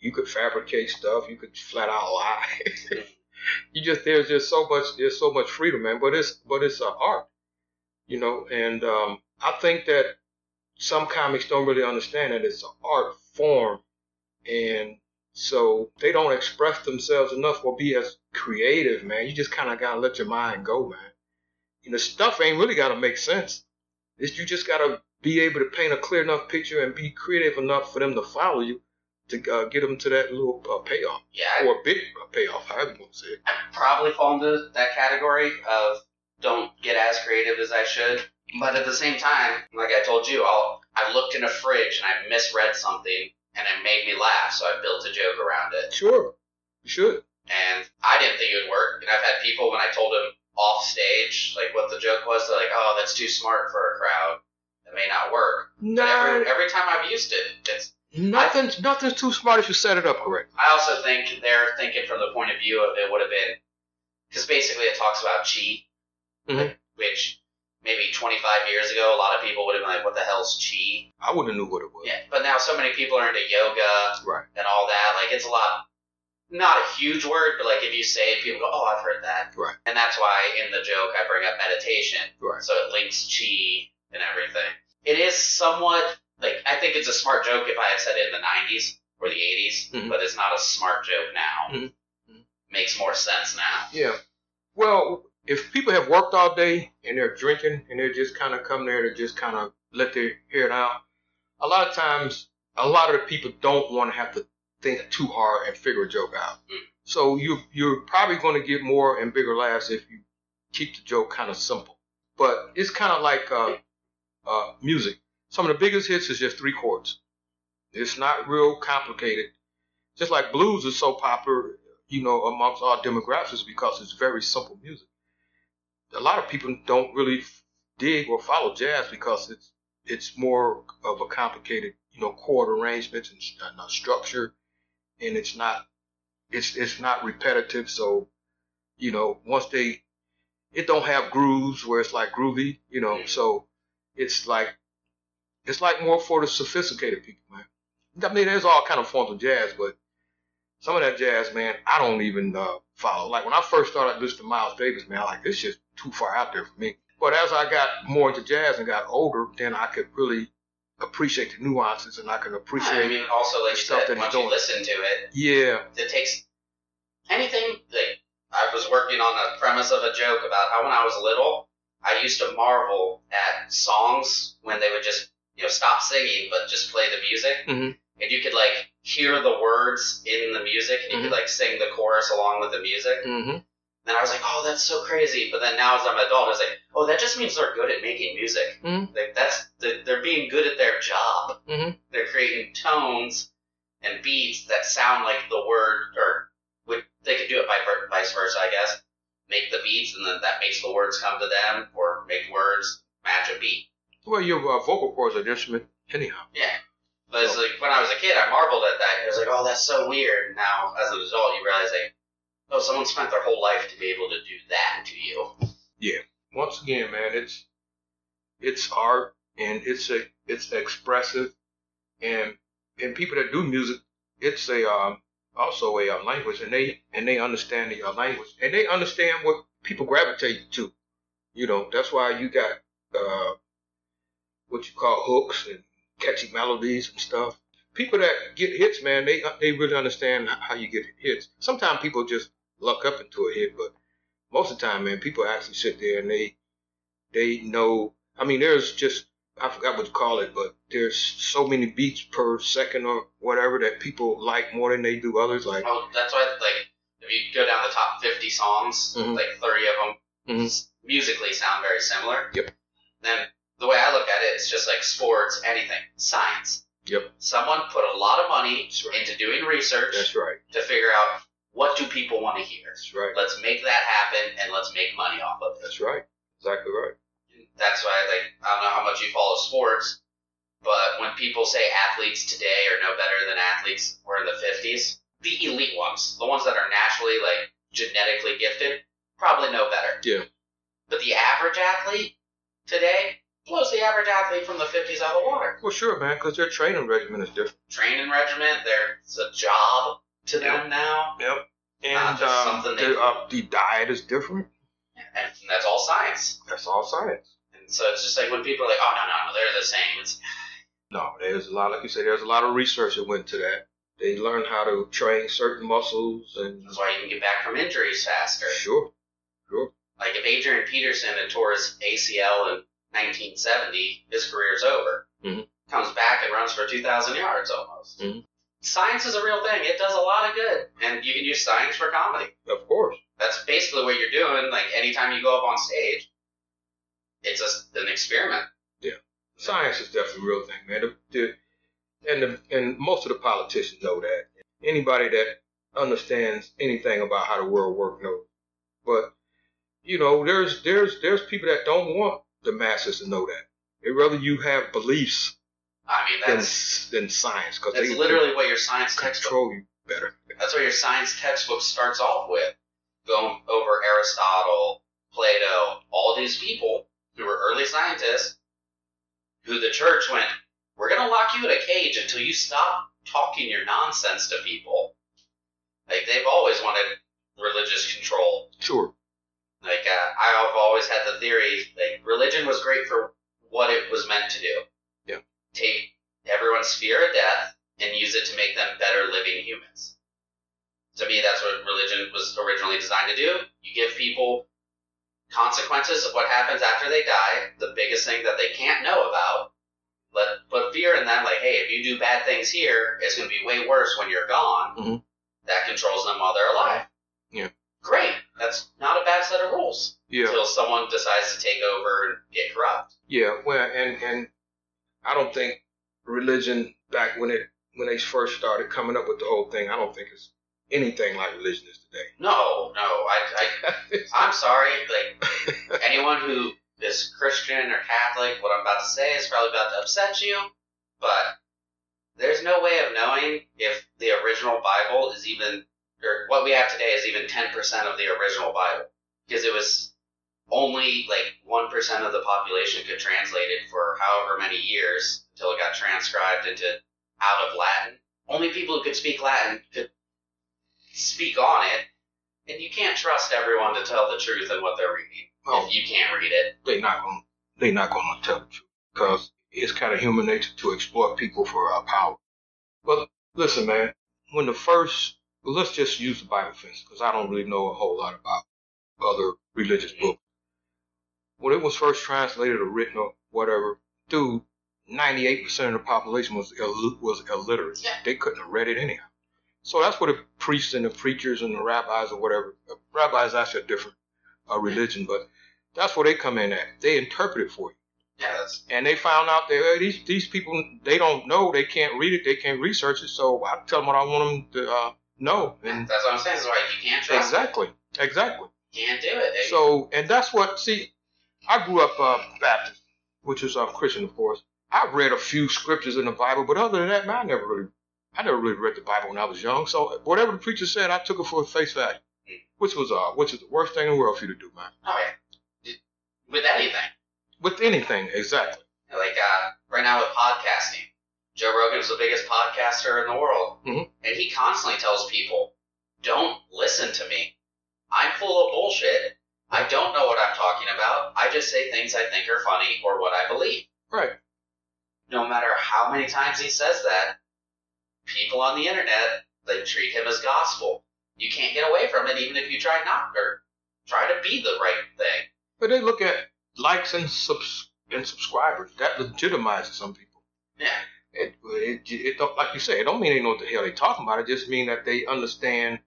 You could fabricate stuff. You could flat out lie. you just there's just so much there's so much freedom, man. But it's but it's an art, you know. And um, I think that some comics don't really understand that it's an art form, and so they don't express themselves enough or be as creative, man. You just kind of gotta let your mind go, man. And the stuff ain't really gotta make sense. It's you just gotta be able to paint a clear enough picture and be creative enough for them to follow you to uh, get them to that little uh, payoff Yeah, or a big uh, payoff, however you want to say it. I probably fall into that category of don't get as creative as I should. But at the same time, like I told you, I'll I looked in a fridge and I misread something and it made me laugh, so I built a joke around it. Sure, you should. And I didn't think it would work. And I've had people when I told them off stage, like what the joke was, they're like, "Oh, that's too smart for a crowd. It may not work." No. Nah, every, every time I've used it, it's nothing's nothing's too smart if you set it up correct. I also think they're thinking from the point of view of it would have been because basically it talks about chi, Mhm. which maybe 25 years ago a lot of people would have been like, "What the hell's chi?" I wouldn't have knew what it was. Yeah, but now so many people are into yoga Right. and all that. Like it's a lot, not a huge word, but like if you say it, people go, "Oh, I've heard that." Right. And that's why in the joke I bring up meditation, Right. so it links chi and everything. It is somewhat like I think it's a smart joke if I had said it in the 90s or the 80s, Mhm. but it's not a smart joke now. Mhm. Mhm. Makes more sense now. Yeah. Well, if people have worked all day and they're drinking and they're just kind of come there to just kind of let their hair out, a lot of times, a lot of the people don't want to have to think too hard and figure a joke out. Mm. So you you're probably going to get more and bigger laughs if you keep the joke kind of simple. But it's kind of like uh, uh, music. Some of the biggest hits is just three chords. It's not real complicated. Just like blues is so popular, you know, amongst all demographics because it's very simple music. A lot of people don't really dig or follow jazz because it's it's more of a complicated, you know, chord arrangements and, uh, structure, and it's not it's it's not repetitive. So, you know, once they it don't have grooves where it's like groovy, you know. So it's like it's like more for the sophisticated people, man. I mean, there's all kind of forms of jazz, but some of that jazz, man, I don't even uh, follow. Like when I first started listening to Miles Davis, man, I like this just too far out there for me. But as I got more into jazz and got older, then I could really appreciate the nuances and I could appreciate. I mean, also like the stuff said, that he's once you listen to it, yeah, it takes anything. Like I was working on the premise of a joke about how when I was little, I used to marvel at songs when they would just you know stop singing but just play the music, Mhm. and you could like hear the words in the music, and you Mhm. could like sing the chorus along with the music. hmm And I was like, oh, that's so crazy. But then now as I'm an adult, I was like, oh, that just means they're good at making music. Mhm. Like that's they're they're being good at their job. Mhm. They're creating tones and beats that sound like the word, or would they could do it by vice versa, I guess. Make the beats, and then that makes the words come to them, or make words match a beat. Well, your uh, vocal cords are an instrument anyhow. Yeah. But it's like when I was a kid, I marveled at that. It was like, oh, that's so weird. Now, as an adult, you realize like, oh, someone spent their whole life to be able to do that to you. Yeah. Once again, man, it's it's art and it's a it's expressive, and and people that do music, it's a um, also a uh, language, and they and they understand the uh, language, and they understand what people gravitate to. You know, that's why you got uh, what you call hooks and catchy melodies and stuff. People that get hits, man, they they really understand how you get hits. Sometimes people just luck up into a hit, but most of the time, man, people actually sit there and they they know. I mean, there's just I forgot what to call it, but there's so many beats per second or whatever that people like more than they do others. Like, Oh, that's why, like, if you go down the top 50 songs, Mhm. like 30 of them Mhm. musically sound very similar. Yep. Then the way I look at it, it's just like sports, anything, science. Yep. Someone put a lot of money right. into doing research that's right, to figure out what do people want to hear. that's right, Let's make that happen and let's make money off of it. that's right, exactly right. That's why, like, I don't know how much you follow sports, but when people say athletes today are no better than athletes were in the 50s, the elite ones, the ones that are naturally, like, genetically gifted, probably no better. Yeah. But the average athlete today blows the average athlete from the 50s out of the water. Well, sure, man, because their training regimen is different. Training regiment, their it's a job to them now, Yep. And Not um, the, uh, the diet is different. and that's all science. That's all science. And so it's just like when people are like, oh, no, no, no, they're the same. It's, No, there's a lot, like you said, there's a lot of research that went to that. They learn how to train certain muscles and that's why you can get back from injuries faster. sure, sure. Like if Adrian Peterson had tore his ACL in 1970, his career's over. Mhm. Comes back and runs for 2,000 yards almost. Mhm. Science is a real thing. It does a lot of good, and you can use science for comedy. Of course. That's basically what you're doing. Like anytime you go up on stage, it's a, an experiment. Yeah, science is definitely a real thing, man. The, the, and the, and most of the politicians know that. Anybody that understands anything about how the world works knows. But you know, there's there's there's people that don't want the masses to know that. They rather you have beliefs I mean, than that's than science because that's literally what your science can textbook you better. That's what your science textbook starts off with. Going over Aristotle, Plato, all these people who were early scientists, who the church went, we're going to lock you in a cage until you stop talking your nonsense to people. Like, they've always wanted religious control. Sure. Like, uh, I've always had the theory, like, religion was great for what it was meant to do. Take everyone's fear of death and use it to make them better living humans. To me, that's what religion was originally designed to do. You give people consequences of what happens after they die, the biggest thing that they can't know about. Let put fear in them, like, hey, if you do bad things here, it's going to be way worse when you're gone. Mhm. That controls them while they're alive. Yeah. Great. That's not a bad set of rules Yeah. until someone decides to take over and get corrupt. Yeah, well, and and I don't think religion back when it when they first started coming up with the whole thing, I don't think it's anything like religion is today. No, no, I, I, I'm sorry. Like anyone who is Christian or Catholic, what I'm about to say is probably about to upset you, but there's no way of knowing if the original Bible is even, or what we have today is even 10% of the original Bible, because it was only like 1% of the population could translate it for however many years until it got transcribed into out of Latin. Only people who could speak Latin could speak on it, and you can't trust everyone to tell the truth in what they're reading Oh. if you can't read it. They're not gonna they not gonna tell the truth because it's kind of human nature to exploit people for our power. But listen, man, when the first well, let's just use the Bible for instance, because I don't really know a whole lot about other religious mm-hmm. books. When it was first translated or written or whatever, dude, ninety eight percent of the population was Ill- was illiterate. Yeah. They couldn't have read it anyhow. So that's where the priests and the preachers and the rabbis or whatever. Rabbis actually a different uh, religion, but that's where they come in at. They interpret it for you. That's And they found out that hey, these these people they don't know, they can't read it, they can't research it. So I tell them what I want them to uh, know. And that's what I'm saying. That's why you can't trust. exactly, exactly. You can't do it. So, and that's what, see, I grew up uh, Baptist, which is uh, Christian, of course. I've read a few scriptures in the Bible, but other than that, man, I never really, I never really read the Bible when I was young. So whatever the preacher said, I took it for face value, which was, uh, which is the worst thing in the world for you to do, man. oh yeah, with anything. With anything, exactly. Like uh, right now with podcasting, Joe Rogan is the biggest podcaster in the world, Mhm. and he constantly tells people, "Don't listen to me. I'm full of bullshit. I don't know what I'm talking about. I just say things I think are funny or what I believe." Right. No matter how many times he says that, people on the internet they treat him as gospel. You can't get away from it, even if you try not or try to be the right thing. But they look at likes and subs and subscribers. That legitimizes some people. Yeah. It, it, it don't, like you say, it don't mean they know what the hell they talking about. It just mean that they understand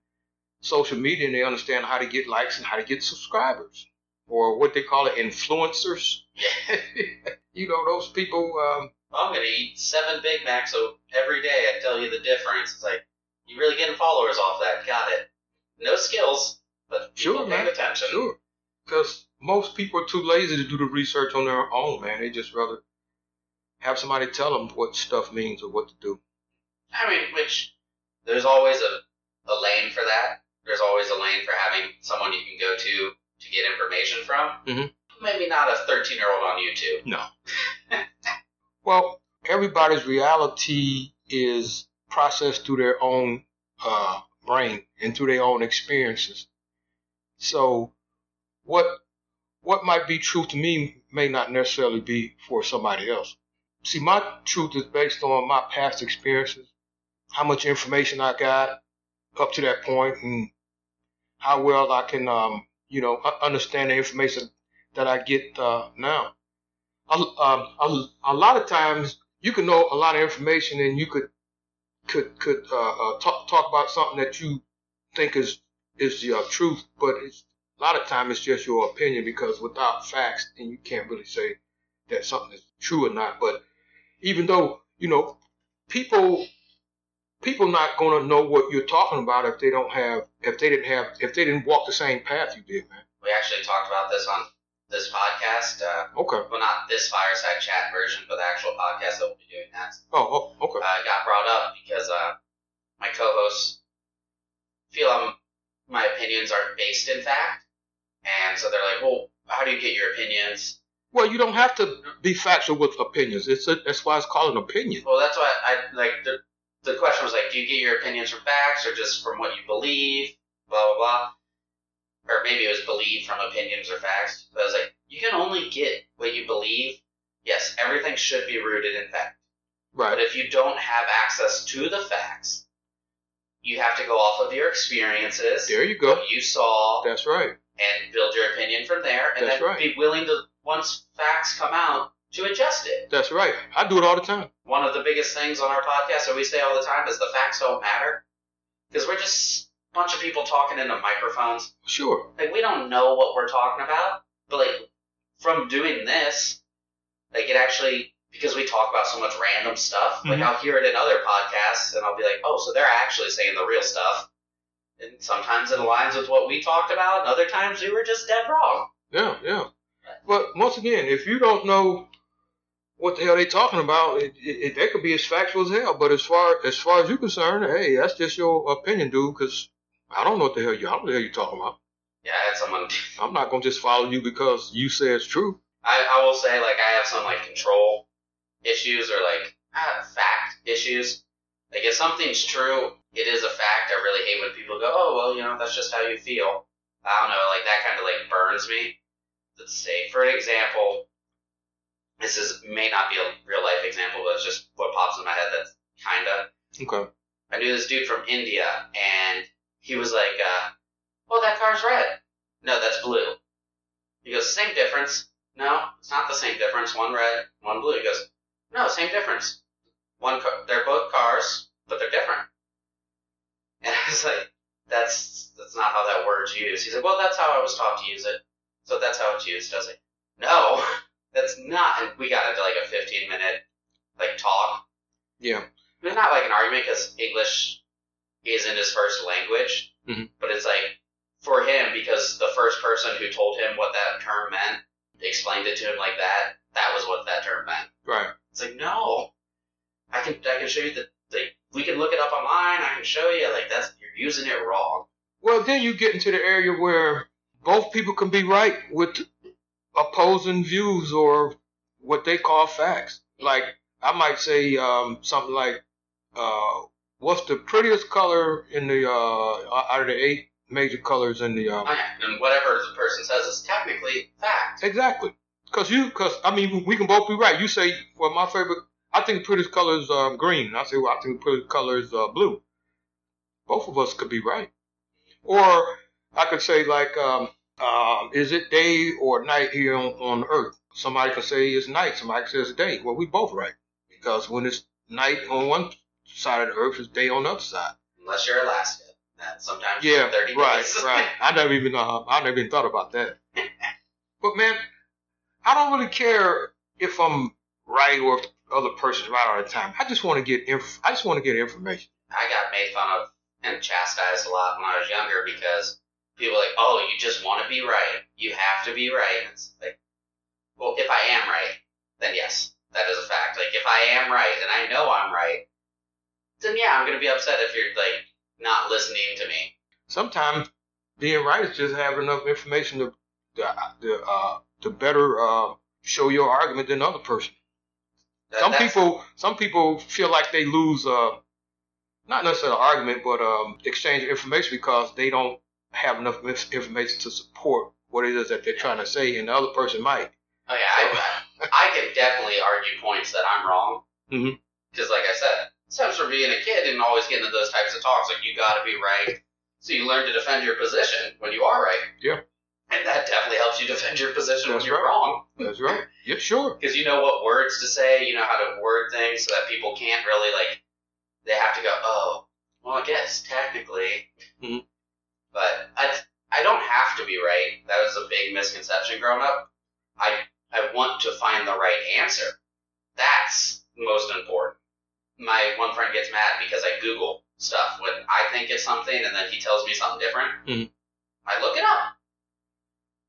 social media and they understand how to get likes and how to get subscribers or what they call it influencers. you know, those people. Um, I'm gonna eat seven Big Macs so every day. I tell you the difference. It's like you really getting followers off that. Got it. No skills, but people Sure, paying man. attention. Sure. Because most people are too lazy to do the research on their own, man. They just rather have somebody tell them what stuff means or what to do. I mean, which there's always a, a lane for that. There's always a lane for having someone you can go to to get information from. Mhm. Maybe not a 13 year old on YouTube. No. well, everybody's reality is processed through their own uh, brain and through their own experiences. So, what what might be true to me may not necessarily be for somebody else. See, my truth is based on my past experiences, how much information I got up to that point, and how well I can, um, you know, understand the information that I get uh, now. A, um, a, a lot of times you can know a lot of information and you could could could uh, uh, talk talk about something that you think is is the uh, truth, but a lot of time it's just your opinion because without facts, then you can't really say that something is true or not. But even though you know people people not gonna know what you're talking about if they don't have if they didn't have if they didn't walk the same path you did, man. We actually talked about this on this podcast. Uh, Okay. well, not this fireside chat version, but the actual podcast that we'll be doing next. Oh, oh okay. uh, got brought up because uh, my co-hosts feel I'm, my opinions aren't based in fact, and so they're like, "Well, how do you get your opinions?" Well, you don't have to be factual with opinions. It's a, that's why it's called an opinion. Well, that's why I like the the question was like, "Do you get your opinions from facts or just from what you believe?" Blah blah blah. Or maybe it was believe from opinions or facts. But I was like, you can only get what you believe. Yes, everything should be rooted in fact. Right. But if you don't have access to the facts, you have to go off of your experiences, There you go. what you saw, That's right. and build your opinion from there, and That's then right. be willing to, once facts come out, to adjust it. That's right. I do it all the time. One of the biggest things on our podcast that we say all the time is the facts don't matter. Because we're just a bunch of people talking into microphones. Sure. Like, we don't know what we're talking about, but, like, from doing this, like, it actually, because we talk about so much random stuff, like, Mhm. I'll hear it in other podcasts, and I'll be like, oh, so they're actually saying the real stuff. And sometimes it aligns with what we talked about, and other times we were just dead wrong. Yeah, yeah. But once again, if you don't know what the hell they talking about, it, it, it, that could be as factual as hell. But as far as far as you're concerned, hey, that's just your opinion, dude. Because I don't know what the hell you, I don't know what the hell you talking about. Yeah, I had someone I'm not gonna just follow you because you say it's true. I, I will say like I have some like control issues or like fact issues. Like if something's true, it is a fact. I really hate when people go, oh well, you know that's just how you feel. I don't know, like that kind of like burns me. Let's say, for an example, this is may not be a real life example, but it's just what pops in my head. That's kinda. Okay. I knew this dude from India, and he was like, uh, "Well, that car's red. No, that's blue." He goes, "Same difference." No, it's not the same difference. One red, one blue. He goes, "No, same difference. One, car- they're both cars, but they're different." And I was like, that's that's not how that word's used. He's like, well, that's how I was taught to use it. So that's how it's used. I was like, no, that's not. We got into like a 15 minute like talk. Yeah. Not like an argument because English isn't his first language, Mhm. but it's like for him because the first person who told him what that term meant explained it to him like that. That was what that term meant. Right. It's like no, I can I can show you the like we can look it up online. I can show you like that's you're using it wrong. Well, then you get into the area where both people can be right with opposing views or what they call facts. Like I might say um, something like, uh, "What's the prettiest color in the uh, out of the eight major colors in the?" Um, and whatever the person says is technically fact. exactly, because you, because I mean, we can both be right. You say, "Well, my favorite, I think the prettiest color is um, green." And I say, "Well, I think the prettiest color is uh, blue." Both of us could be right. Or I could say like, um, um, is it day or night here on, on Earth? Somebody could say it's night. Somebody could say it's day. Well, we both right because when it's night on one side of the Earth, it's day on the other side. Unless you're Alaska, that sometimes Yeah, for 30 right, days. right. I never even uh, I never even thought about that. but man, I don't really care if I'm right or if the other person's right all the time. I just want to get inf- I just want to get information. I got made fun of and chastised a lot when I was younger because people like, oh, you just want to be right. You have to be right. It's like, well, if I am right, then yes, that is a fact. Like, if I am right and I know I'm right, then yeah, I'm going to be upset if you're, like, not listening to me. Sometimes being right is just having enough information to to, to, uh, to better uh, show your argument than the other person. That- some people some people feel like they lose uh not necessarily an argument but um exchange of information because they don't have enough information to support what it is that they're trying to say and the other person might Oh yeah, I, I can definitely argue points that I'm wrong. Because, like I said, sometimes for being a kid and always getting into those types of talks, like you got to be right, so you learn to defend your position when you are right. Yeah. And that definitely helps you defend your position That's when you're right. wrong, that's right yeah sure because you know what words to say, you know how to word things, so that people can't really like. They have to go, oh, well, I guess technically. Mhm. But I, I don't have to be right. That was a big misconception growing up. I I want to find the right answer. That's most important. My one friend gets mad because I Google stuff when I think it's something and then he tells me something different. Mhm. I look it up.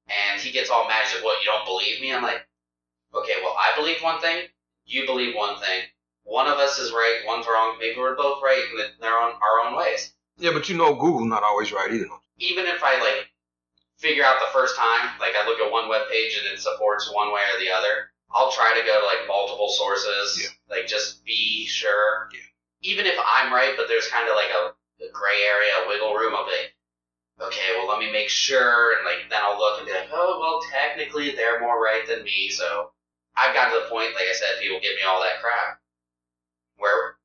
And he gets all mad. He's like, What, you don't believe me? I'm like, Okay, well, I believe one thing, you believe one thing. One of us is right, one's wrong. Maybe we're both right in their own, our own ways. Yeah but you know google not always right either Even if I, like, figure out the first time, like I look at one web page and it supports one way or the other, I'll try to go to like multiple sources, Yeah. like just be sure. Yeah. Even if I'm right, but there's kind of like a, a gray area, a wiggle room, I'll be like, okay, well let me make sure, and like then I'll look and be like, oh well, technically they're more right than me, so I've gotten to the point, like I said, people give me all that crap, where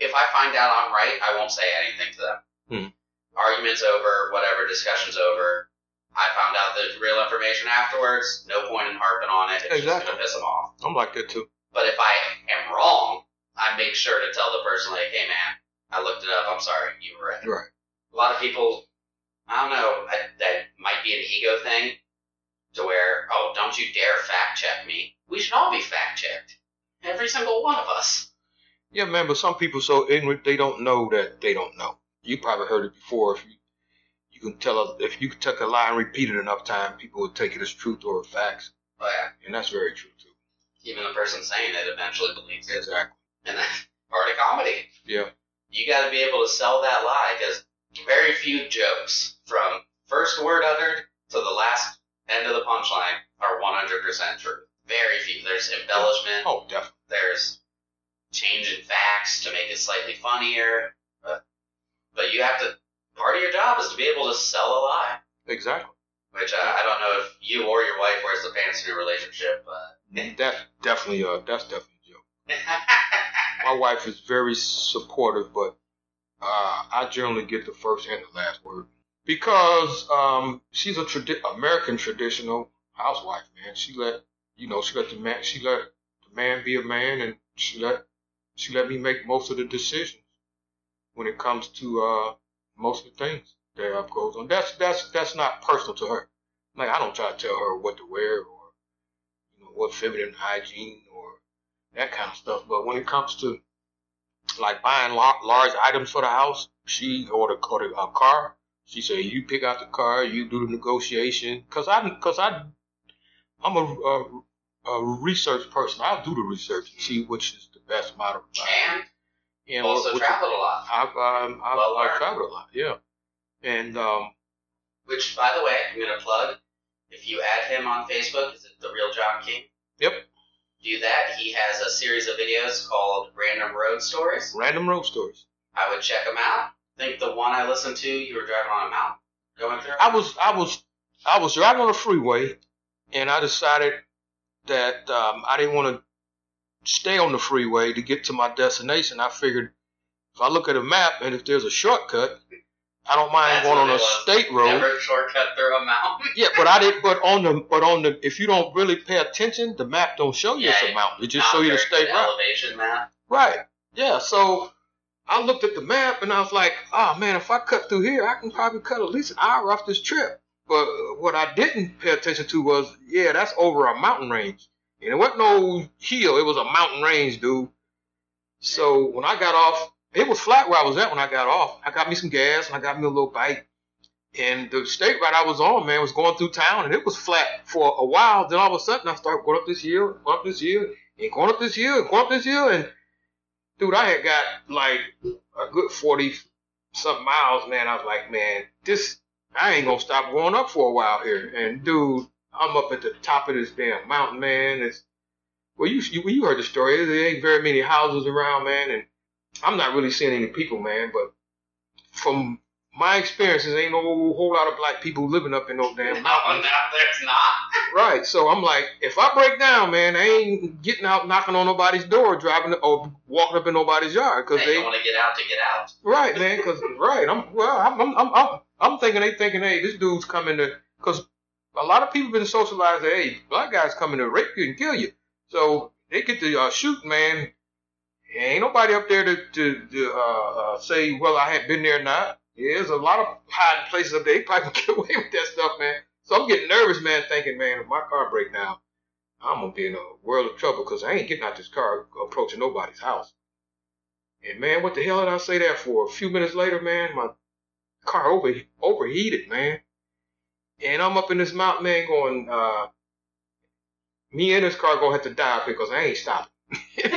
if I find out I'm right, I won't say anything to them. Hmm. Arguments over, whatever, discussions over. I found out the real information afterwards. No point in harping on it. It's just gonna piss them off. i'm like that too But if I am wrong, I make sure to tell the person like, "Hey, man, I looked it up. I'm sorry, you were right." right A lot of people, I don't know, I, that might be an ego thing, to where, oh, don't you dare fact check me. We should all be fact checked. Every single one of us. yeah man but some people so ignorant they don't know that they don't know you probably heard it before if you you can tell a, if you take a lie and repeat it enough time people will take it as truth or facts But yeah, and that's very true too even the person saying it eventually believes it. exactly And that's part of comedy. yeah You got to be able to sell that lie because very few jokes from first word uttered to the last end of the punchline are 100% true. Very few. There's embellishment. oh definitely There's changing facts to make it slightly funnier. But, but you have to, part of your job is to be able to sell a lie. exactly Which uh, I don't know if you or your wife wears the pants in your relationship, but. That's definitely uh that's definitely a joke. My wife is very supportive, but uh, I generally get the first and the last word because um, she's a tradi- American traditional housewife. Man, she let you know she let the man she let the man be a man, and she let she let me make most of the decisions when it comes to uh, most of the things that F goes on. That's that's that's not personal to her. Like I don't try to tell her what to wear or you know what feminine hygiene or that kind of stuff. But when it comes to like buying large items for the house, she or the, or uh, car, she said, you pick out the car, you do the negotiation. Cause I cause I I'm a, a, a research person. I'll do the research and see which is the best model. buy. And And also which- traveled a lot. I've um, I've, Well I've traveled a lot, yeah. And um, Which, by the way, I'm gonna plug. If you add him on Facebook, is it the real John King? Yep. Do that. He has a series of videos called Random Road Stories. random road stories. I would check them out. I think the one I listened to, you were driving on a mountain, going through. I was I was I was driving on the freeway, and I decided that um, I didn't want to stay on the freeway to get to my destination. I figured if I look at a map and if there's a shortcut, I don't mind That's going on a was. state road. Never shortcut through a mountain. Yeah, but I did. But on the but on the if you don't really pay attention, the map don't show you it's a mountain. It just show you the state road. elevation map. Right. Yeah. So I looked at the map and I was like, oh man, if I cut through here, I can probably cut at least an hour off this trip. But what I didn't pay attention to was, yeah, that's over a mountain range. And it wasn't no hill, it was a mountain range, dude. So when I got off, it was flat where I was at when I got off. I got me some gas and I got me a little bike. And the state route I was on, man, was going through town and it was flat for a while. Then all of a sudden I started going up this hill, going up this hill, and going up this hill, and going up this hill. And dude, I had got like a good 40 something miles, man. I was like, man, this, I ain't gonna stop going up for a while here. And dude, I'm up at the top of this damn mountain, man. It's, well, you, you, you heard the story. There ain't very many houses around, man. And I'm not really seeing any people, man. But from my experiences, ain't no whole lot of black people living up in those damn No, mountains. no, there's not. Right. So I'm like, if I break down, man, I ain't getting out knocking on nobody's door, driving or walking up in nobody's yard because They they want to get out to get out. right, man. Because right, I'm well, I'm I'm, I'm I'm I'm thinking they thinking, hey, this dude's coming to because a lot of people been socialized. that, Hey, black guys coming to rape you and kill you. So they get to uh, shoot, man. Ain't nobody up there to to, to uh, uh, say well, I had been there or not. Yeah, there's a lot of hiding places up there. They probably can get away with that stuff, man. So I'm getting nervous, man, thinking, man, if my car break down, I'm gonna be in a world of trouble because I ain't getting out this car approaching nobody's house. And man, what the hell did I say that for? A few minutes later, man, my car over overheated, man. And I'm up in this mountain, man, going, uh, me and this car gonna have to die because I ain't stopping. and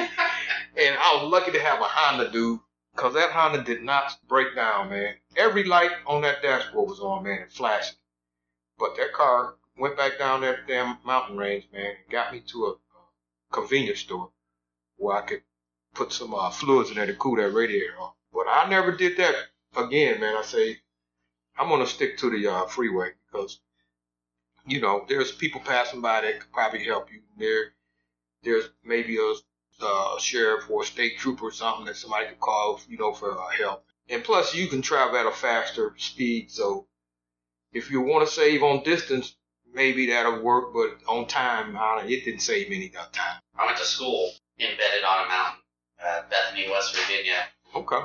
I was lucky to have a Honda, dude, because that Honda did not break down, man. Every light on that dashboard was on, man, and flashing. But that car went back down that damn mountain range, man, and got me to a, convenience store where I could put some uh, fluids in there to cool that radiator off. But I never did that again, man. I say I'm gonna stick to the uh, freeway because you know there's people passing by that could probably help you. There, there's maybe a uh, sheriff or a state trooper or something that somebody could call, you know, for uh, help. And plus, you can travel at a faster speed, so if you want to save on distance, maybe that'll work. But on time, it didn't save any uh, time. I went to school embedded on a mountain, uh, Bethany, West Virginia. Okay.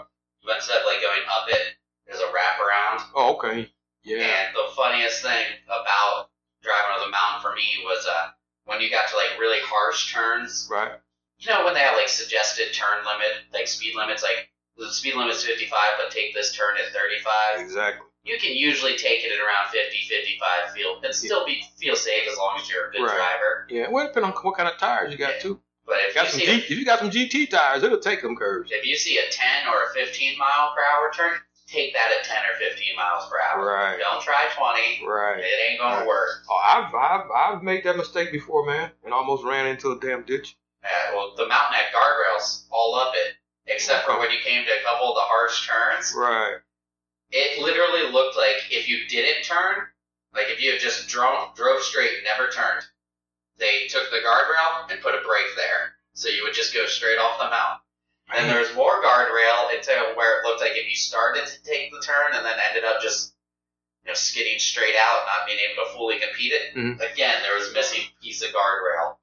But instead of like going up it, there's a wraparound. Oh, okay. Yeah. And the funniest thing about driving on the mountain for me was uh, when you got to like really harsh turns. Right. You know when they have like suggested turn limit, like speed limits, like the speed limit's 55, but take this turn at 35. Exactly. You can usually take it at around 50, 55 feel and still be feel safe as long as you're a good Right. driver. Yeah. Well, depending on what kind of tires you got Yeah. too. But if Got you some G, a, if you got some GT tires, it'll take them curves. if you see a 10 or a 15 mile per hour turn, take that at 10 or 15 miles per hour. Right. Don't try 20. Right. It ain't gonna work. Oh, I've, I've I've made that mistake before, man, and almost ran into a damn ditch. Uh, well, the mountain had guardrails all up it, except for when you came to a couple of the harsh turns. Right. It literally looked like if you didn't turn, like if you had just drove, drove straight and never turned, they took the guardrail and put a brake there. So you would just go straight off the mountain. And Man. there's more guardrail into where it looked like if you started to take the turn and then ended up just you know skidding straight out, not being able to fully compete it. Mhm. Again, there was missing piece of guardrail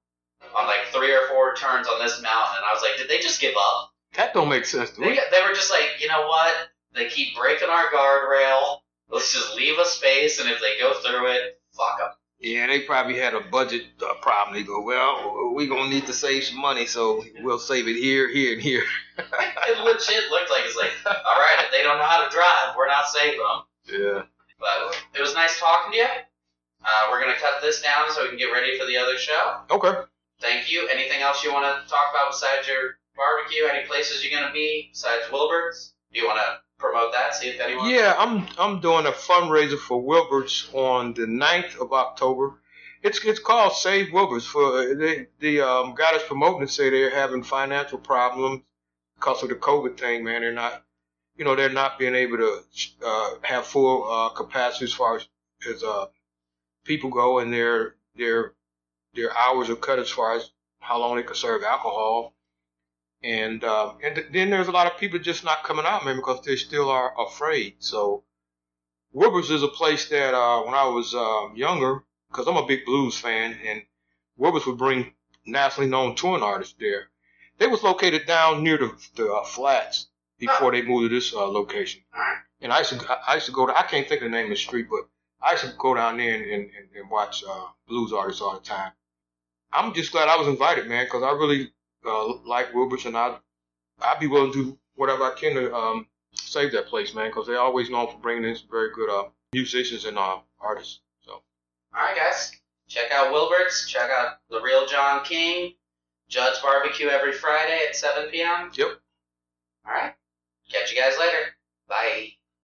on like three or four turns on this mountain, and I was like, did they just give up? That don't make sense to They, me. they were just like, you know what? They keep breaking our guardrail. Let's just leave a space, and if they go through it, fuck them. Yeah, they probably had a budget uh, problem. They go, well, we're gonna need to save some money, so we'll save it here, here, and here. it legit looked like it's like, all right, if they don't know how to drive, we're not saving them. Yeah. But it was nice talking to you. Uh, we're gonna cut this down so we can get ready for the other show. Okay. Thank you. Anything else you want to talk about besides your barbecue? Any places you're gonna be besides Wilbert's? Do you want to promote that? See if anyone. Yeah, I'm I'm doing a fundraiser for Wilbert's on the 9th of October. It's it's called Save Wilbert's. For the the um, guy that's promoting it say they're having financial problems because of the COVID thing. Man, they're not, you know, they're not being able to uh, have full uh, capacity as far as as uh, people go, and their their their hours are cut as far as how long they can serve alcohol. And uh, and th- then there's a lot of people just not coming out, man, because they still are afraid. So Wilbert's is a place that uh, when I was uh, younger, because I'm a big blues fan, and Wilbert's would bring nationally known touring artists there. They was located down near the, the uh, flats before they moved to this uh, location. And I used to I used to go to I can't think of the name of the street, but I used to go down there and, and, and, and watch uh, blues artists all the time. I'm just glad I was invited, man, because I really uh, like Wilbert's, and I I'd be willing to do whatever I can to um, save that place, man, because they're always known for bringing in some very good uh, musicians and uh, artists. So All right, guys. Check out Wilbert's. Check out the real John King. Judd's Barbecue every Friday at 7 p.m. Yep. All right. Catch you guys later. Bye.